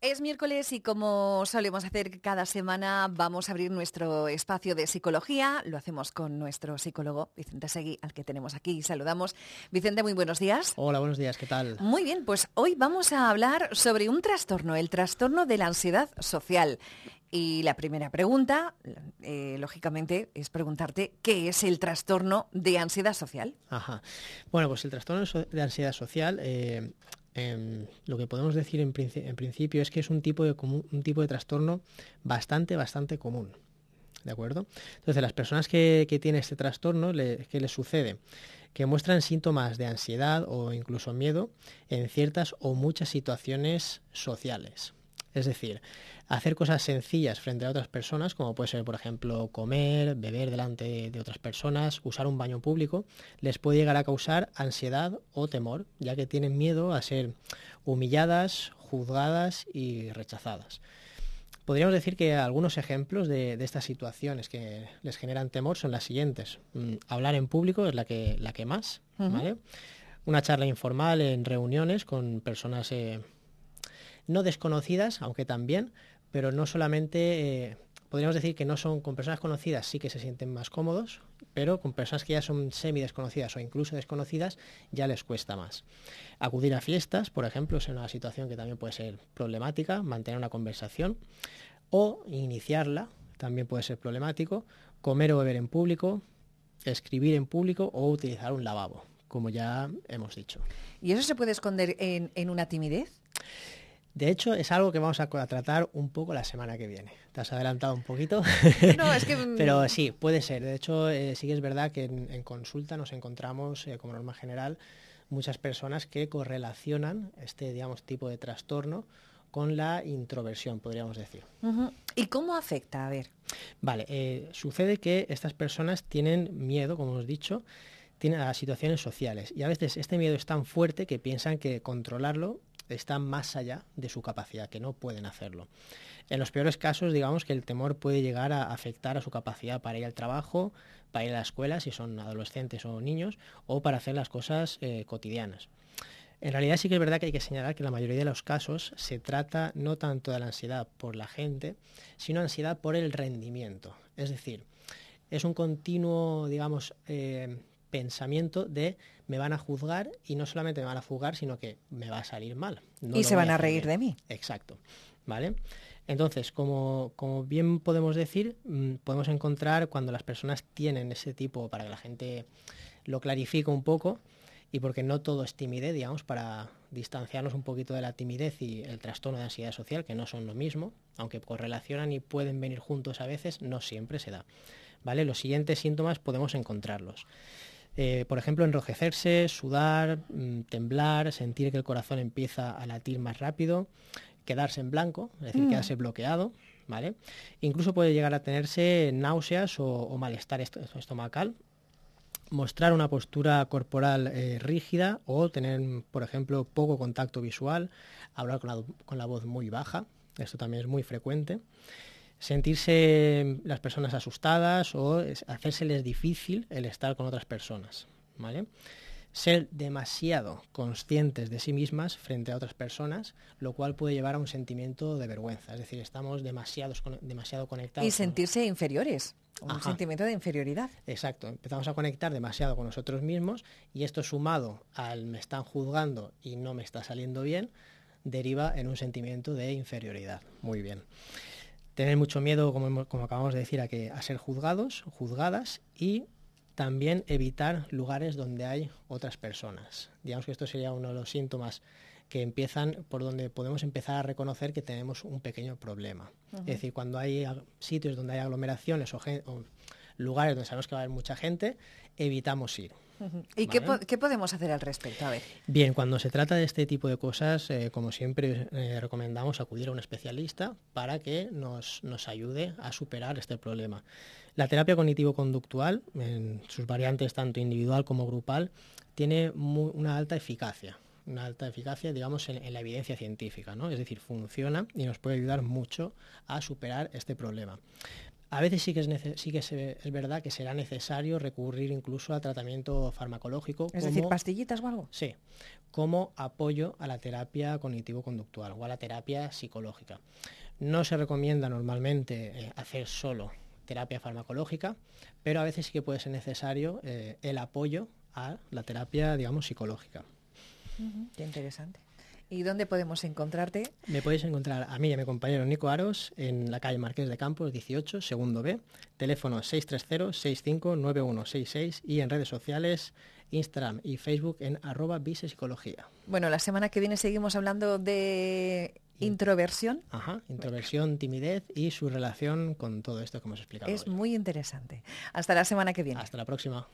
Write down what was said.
Es miércoles y como solemos hacer cada semana vamos a abrir nuestro espacio de psicología. Lo hacemos con nuestro psicólogo Vicente Segui, al que tenemos aquí. Saludamos. Vicente, muy buenos días. Hola, buenos días, ¿qué tal? Muy bien, pues hoy vamos a hablar sobre un trastorno, el trastorno de la ansiedad social. Y la primera pregunta, eh, lógicamente, es preguntarte qué es el trastorno de ansiedad social. Ajá. Bueno, pues el trastorno de ansiedad social eh, Em, lo que podemos decir en, principio es que es un tipo, de un tipo de trastorno bastante, bastante común. ¿De acuerdo? Entonces, las personas que, tienen este trastorno, ¿qué les sucede? Que muestran síntomas de ansiedad o incluso miedo en ciertas o muchas situaciones sociales. Es decir, hacer cosas sencillas frente a otras personas, como puede ser, por ejemplo, comer, beber delante de otras personas, usar un baño público, les puede llegar a causar ansiedad o temor, ya que tienen miedo a ser humilladas, juzgadas y rechazadas. Podríamos decir que algunos ejemplos de, estas situaciones que les generan temor son las siguientes. Mm, hablar en público es la que, la que más, Una charla informal en reuniones con personas eh, no desconocidas, aunque también, pero no solamente, eh, podríamos decir que no son con personas conocidas, sí que se sienten más cómodos, pero con personas que ya son semi desconocidas o incluso desconocidas ya les cuesta más. Acudir a fiestas, por ejemplo, es una situación que también puede ser problemática, mantener una conversación o iniciarla también puede ser problemático, comer o beber en público, escribir en público o utilizar un lavabo, como ya hemos dicho. ¿Y eso se puede esconder en, en una timidez? De hecho, es algo que vamos a tratar un poco la semana que viene. Te has adelantado un poquito. No, es que... Mm, Pero sí, puede ser. De hecho, eh, sí que es verdad que en, consulta nos encontramos, eh, como norma general, muchas personas que correlacionan este, digamos, tipo de trastorno con la introversión, podríamos decir. ¿Y cómo afecta? A ver. Vale, eh, sucede que estas personas tienen miedo, como hemos dicho, tienen a situaciones sociales y a veces este miedo es tan fuerte que piensan que controlarlo está más allá de su capacidad, que no pueden hacerlo. En los peores casos, digamos que el temor puede llegar a afectar a su capacidad para ir al trabajo, para ir a la escuela, si son adolescentes o niños, o para hacer las cosas eh, cotidianas. En realidad sí que es verdad que hay que señalar que en la mayoría de los casos se trata no tanto de la ansiedad por la gente, sino ansiedad por el rendimiento. Es decir, es un continuo, digamos, eh, pensamiento de me van a juzgar y no solamente me van a juzgar, sino que me va a salir mal. y se van a, reír de mí. Exacto. ¿Vale? Entonces, como, como bien podemos decir, mm, podemos encontrar cuando las personas tienen ese tipo, para que la gente lo clarifique un poco, y porque no todo es timidez, digamos, para distanciarnos un poquito de la timidez y el trastorno de ansiedad social, que no son lo mismo, aunque correlacionan y pueden venir juntos a veces, no siempre se da. ¿Vale? Los siguientes síntomas podemos encontrarlos. Eh, por ejemplo, enrojecerse, sudar, mm, temblar, sentir que el corazón empieza a latir más rápido, quedarse en blanco, es decir, mm. quedarse bloqueado, ¿vale? Incluso puede llegar a tenerse náuseas o, malestar estomacal, mostrar una postura corporal eh, rígida o tener, por ejemplo, poco contacto visual, hablar con la voz muy baja, esto también es muy frecuente sentirse las personas asustadas o hacérseles difícil el estar con otras personas, ¿vale? Ser demasiado conscientes de sí mismas frente a otras personas, lo cual puede llevar a un sentimiento de vergüenza, es decir, estamos demasiado, demasiado conectados. Y sentirse inferiores, un sentimiento de inferioridad. Exacto, empezamos a conectar demasiado con nosotros mismos y esto sumado al me están juzgando y no me está saliendo bien, deriva en un sentimiento de inferioridad. Muy bien tener mucho miedo, como, como acabamos de decir, a, que, a ser juzgados, juzgadas y también evitar lugares donde hay otras personas. Digamos que esto sería uno de los síntomas que empiezan por donde podemos empezar a reconocer que tenemos un pequeño problema. Es decir, cuando hay sitios donde hay aglomeraciones o, lugares donde sabemos que va a haber mucha gente, evitamos ir. ¿Y qué, podemos hacer al respecto? A ver. Bien, cuando se trata de este tipo de cosas, eh, como siempre eh, recomendamos acudir a un especialista para que nos, nos, ayude a superar este problema. La terapia cognitivo-conductual, en sus variantes tanto individual como grupal, tiene una alta eficacia una alta eficacia, digamos, en, la evidencia científica, ¿no? Es decir, funciona y nos puede ayudar mucho a superar este problema. A veces sí que, es, sí que es verdad que será necesario recurrir incluso a tratamiento farmacológico. Es decir, pastillitas o algo. Sí, como apoyo a la terapia cognitivo-conductual o a la terapia psicológica. No se recomienda normalmente eh, hacer solo terapia farmacológica, pero a veces sí que puede ser necesario eh, el apoyo a la terapia, digamos, psicológica. Qué interesante. ¿Y dónde podemos encontrarte? Me podéis encontrar a mí y a mi compañero Nico Aros en la calle Marqués de Campos 18, segundo B, teléfono 630-659166 y en redes sociales Instagram y Facebook en arroba psicología. Bueno, la semana que viene seguimos hablando de introversión. Ajá, introversión, timidez y su relación con todo esto que hemos explicado. Es muy interesante. Hasta la semana que viene. Hasta la próxima.